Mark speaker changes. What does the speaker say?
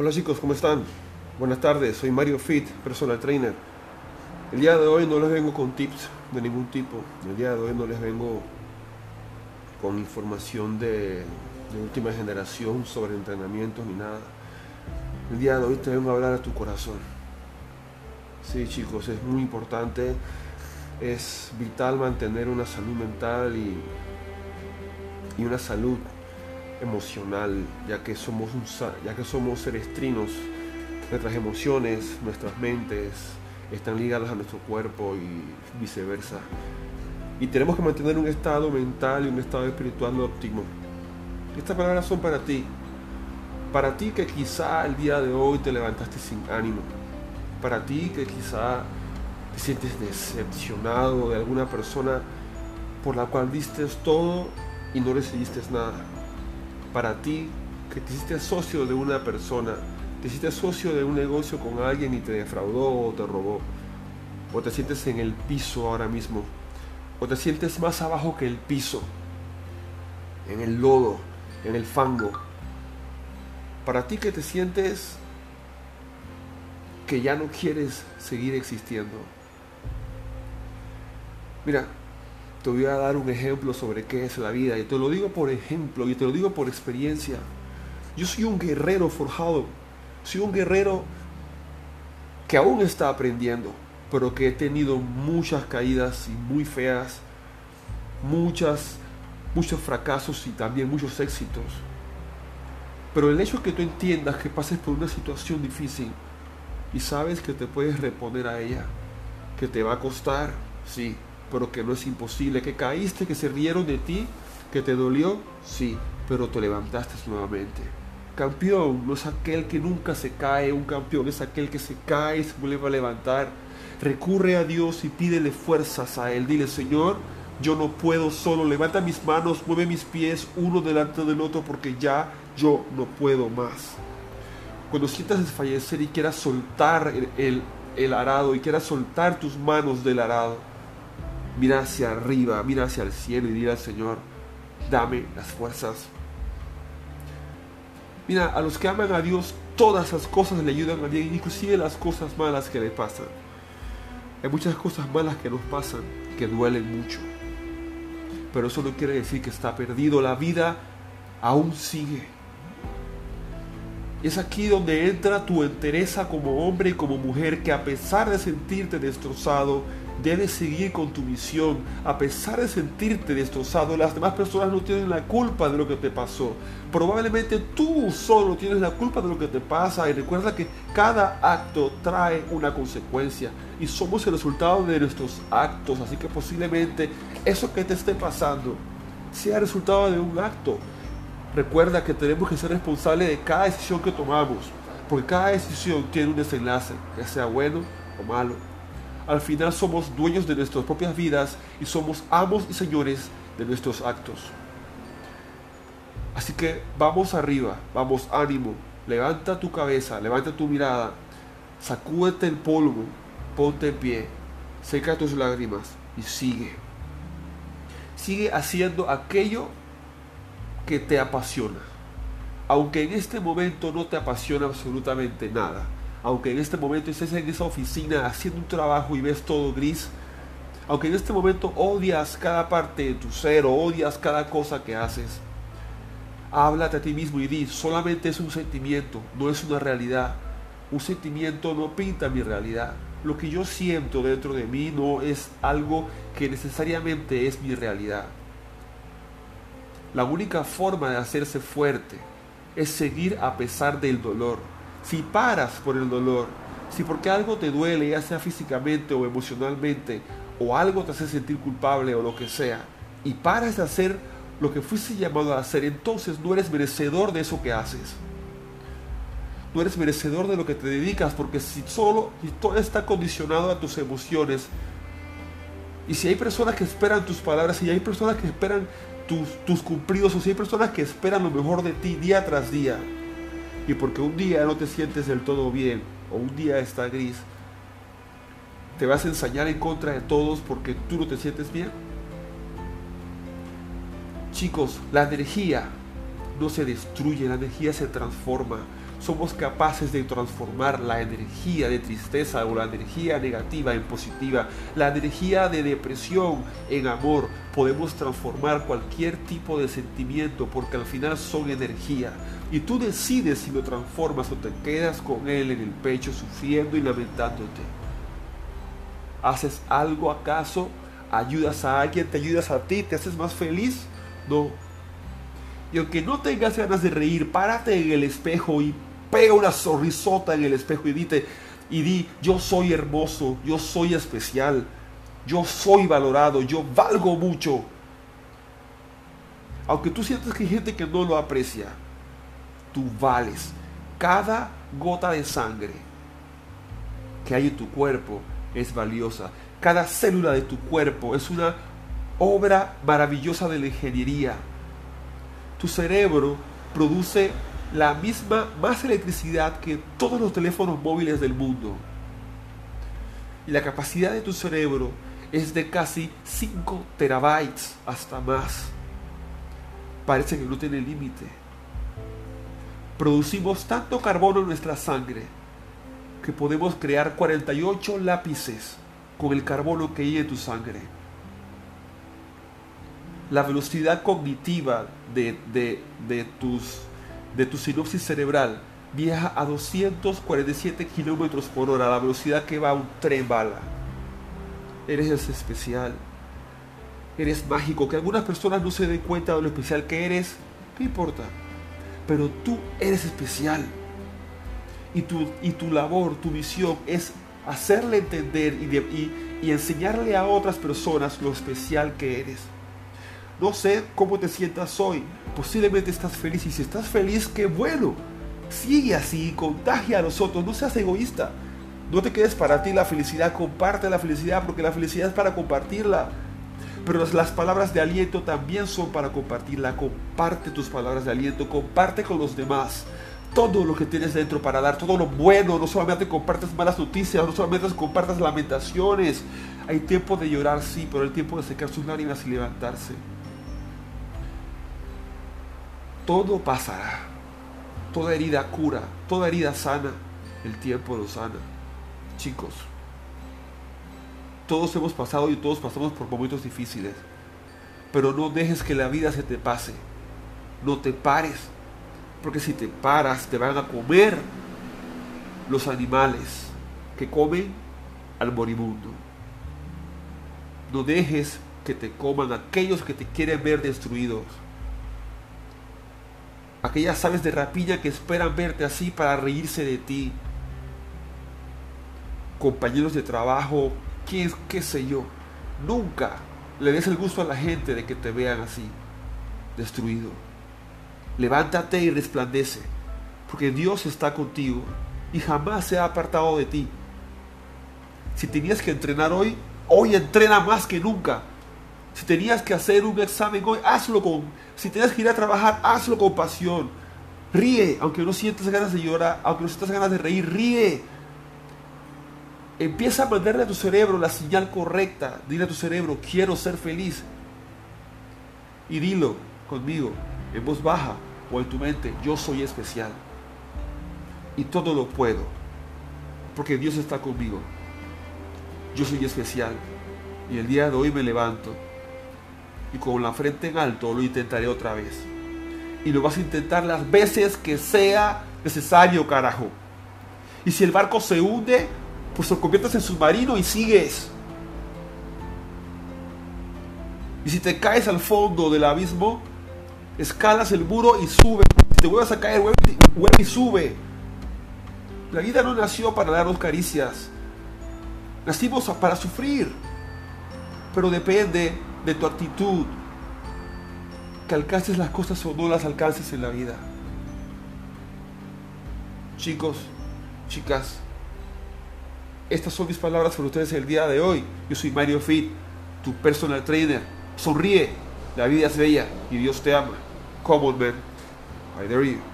Speaker 1: Hola chicos, ¿cómo están? Buenas tardes, soy Mario Fit, personal trainer. El día de hoy no les vengo con tips de ningún tipo. El día de hoy no les vengo con información de, última generación sobre entrenamientos ni nada. El día de hoy te vengo a hablar a tu corazón. Sí chicos, es muy importante, es vital mantener una salud mental y, y una salud emocional, ya que somos, un, ya que somos seres trinos, nuestras emociones, nuestras mentes están ligadas a nuestro cuerpo y viceversa. Y tenemos que mantener un estado mental y un estado espiritual óptimo. Estas palabras son para ti. Para ti que quizá el día de hoy te levantaste sin ánimo. Para ti que quizá te sientes decepcionado de alguna persona por la cual diste todo y no recibiste nada para ti que te hiciste socio de una persona, te hiciste socio de un negocio con alguien y te defraudó o te robó, o te sientes en el piso ahora mismo, o te sientes más abajo que el piso, en el lodo, en el fango. Para ti que te sientes que ya no quieres seguir existiendo. Mira, te voy a dar un ejemplo sobre qué es la vida. Y te lo digo por ejemplo y te lo digo por experiencia. Yo soy un guerrero forjado. Soy un guerrero que aún está aprendiendo, pero que he tenido muchas caídas y muy feas, muchas, muchos fracasos y también muchos éxitos. Pero el hecho que tú entiendas que pases por una situación difícil y sabes que te puedes reponer a ella, que te va a costar, sí, pero que no es imposible, que caíste, que se rieron de ti, que te dolió, sí, pero te levantaste nuevamente. Campeón no es aquel que nunca se cae, un campeón es aquel que se cae y se vuelve a levantar. Recurre a Dios y pídele fuerzas a Él. Dile, Señor, yo no puedo solo. Levanta mis manos, mueve mis pies uno delante del otro porque ya yo no puedo más. Cuando sientas desfallecer y quieras soltar el, el, el arado y quieras soltar tus manos del arado, mira hacia arriba, mira hacia el cielo y dile al Señor, dame las fuerzas. Mira, a los que aman a Dios, todas las cosas le ayudan a bien, inclusive las cosas malas que le pasan. Hay muchas cosas malas que nos pasan, que duelen mucho. Pero eso no quiere decir que está perdido. La vida aún sigue. Es aquí donde entra tu entereza como hombre y como mujer que a pesar de sentirte destrozado, debes seguir con tu misión. A pesar de sentirte destrozado, las demás personas no tienen la culpa de lo que te pasó. Probablemente tú solo tienes la culpa de lo que te pasa y recuerda que cada acto trae una consecuencia y somos el resultado de nuestros actos. Así que posiblemente eso que te esté pasando sea el resultado de un acto. Recuerda que tenemos que ser responsables de cada decisión que tomamos, porque cada decisión tiene un desenlace, ya sea bueno o malo al final somos dueños de nuestras propias vidas y somos amos y señores de nuestros actos. Así que vamos arriba, vamos ánimo, levanta tu cabeza, levanta tu mirada, sacúdete el polvo, ponte en pie, seca tus lágrimas y sigue. Sigue haciendo aquello que te apasiona. Aunque en este momento no te apasiona absolutamente nada aunque en este momento estés en esa oficina haciendo un trabajo y ves todo gris, aunque en este momento odias cada parte de tu ser o odias cada cosa que haces, háblate a ti mismo y di, solamente es un sentimiento, no es una realidad. Un sentimiento no pinta mi realidad. Lo que yo siento dentro de mí no es algo que necesariamente es mi realidad. La única forma de hacerse fuerte es seguir a pesar del dolor si paras por el dolor, si porque algo te duele, ya sea físicamente o emocionalmente, o algo te hace sentir culpable o lo que sea, y paras de hacer lo que fuiste llamado a hacer, entonces no eres merecedor de eso que haces. No eres merecedor de lo que te dedicas, porque si solo, si todo está condicionado a tus emociones, y si hay personas que esperan tus palabras, y hay personas que esperan tus cumplidos, o si hay personas que esperan lo mejor de ti día tras día, y porque un día no te sientes del todo bien o un día está gris, te vas a ensañar en contra de todos porque tú no te sientes bien. Chicos, la energía no se destruye, la energía se transforma. Somos capaces de transformar la energía de tristeza o la energía negativa en positiva, la energía de depresión en amor. Podemos transformar cualquier tipo de sentimiento porque al final son energía. Y tú decides si lo transformas o te quedas con él en el pecho sufriendo y lamentándote. ¿Haces algo acaso? ¿Ayudas a alguien? ¿Te ayudas a ti? ¿Te haces más feliz? No. Y aunque no tengas ganas de reír, párate en el espejo y pega una sonrisota en el espejo y dite y di, yo soy hermoso, yo soy especial, yo soy valorado, yo valgo mucho. Aunque tú sientas que hay gente que no lo aprecia, tú vales. Cada gota de sangre que hay en tu cuerpo es valiosa. Cada célula de tu cuerpo es una obra maravillosa de la ingeniería. Tu cerebro produce la misma más electricidad que todos los teléfonos móviles del mundo. Y la capacidad de tu cerebro es de casi 5 terabytes hasta más. Parece que no tiene límite. Producimos tanto carbono en nuestra sangre que podemos crear 48 lápices con el carbono que hay en tu sangre. La velocidad cognitiva de, de tus de tu sinopsis cerebral viaja a 247 kilómetros por hora, la velocidad que va un tren bala. Eres especial, eres mágico. Que algunas personas no se den cuenta de lo especial que eres, ¿qué importa? Pero tú eres especial. Y tu, y tu labor, tu misión es hacerle entender y, y enseñarle a otras personas lo especial que eres. No sé cómo te sientas hoy. Posiblemente estás feliz y si estás feliz, qué bueno. Sigue así, contagia a los otros, no seas egoísta. No te quedes para ti la felicidad, comparte la felicidad porque la felicidad es para compartirla. Pero las palabras de aliento también son para compartirla. Comparte tus palabras de aliento, comparte con los demás todo lo que tienes dentro para dar, todo lo bueno. No solamente compartes malas noticias, no solamente compartas lamentaciones. Hay tiempo de llorar, sí, pero hay tiempo de secar sus lágrimas y levantarse todo pasará. Toda herida cura, toda herida sana, el tiempo lo sana. Chicos, todos hemos pasado y todos pasamos por momentos difíciles, pero no dejes que la vida se te pase. No te pares, porque si te paras te van a comer los animales que comen al moribundo. No dejes que te coman aquellos que te quieren ver destruidos aquellas aves de rapiña que esperan verte así para reírse de ti, compañeros de trabajo, qué, qué sé yo, nunca le des el gusto a la gente de que te vean así, destruido. Levántate y resplandece, porque Dios está contigo y jamás se ha apartado de ti. Si tenías que entrenar hoy, hoy entrena más que nunca. Si tenías que hacer un examen hoy, hazlo con... Si tenías que ir a trabajar, hazlo con pasión. Ríe, aunque no sientas ganas de llorar, aunque no sientas ganas de reír, ríe. Empieza a mandarle a tu cerebro la señal correcta. Dile a tu cerebro, quiero ser feliz. Y dilo conmigo, en voz baja o en tu mente, yo soy especial. Y todo lo puedo. Porque Dios está conmigo. Yo soy especial. Y el día de hoy me levanto y con la frente en alto lo intentaré otra vez. Y lo vas a intentar las veces que sea necesario, carajo. Y si el barco se hunde, pues lo conviertes en submarino y sigues. Y si te caes al fondo del abismo, escalas el muro y sube. Si te vuelves a caer, vuelve y sube. La vida no nació para darnos caricias. Nacimos para sufrir. Pero depende de tu actitud, que alcances las cosas o no las alcances en la vida. Chicos, chicas, estas son mis palabras para ustedes el día de hoy. Yo soy Mario Fit, tu personal trainer. Sonríe, la vida es bella y Dios te ama. Come on, man. I dare you.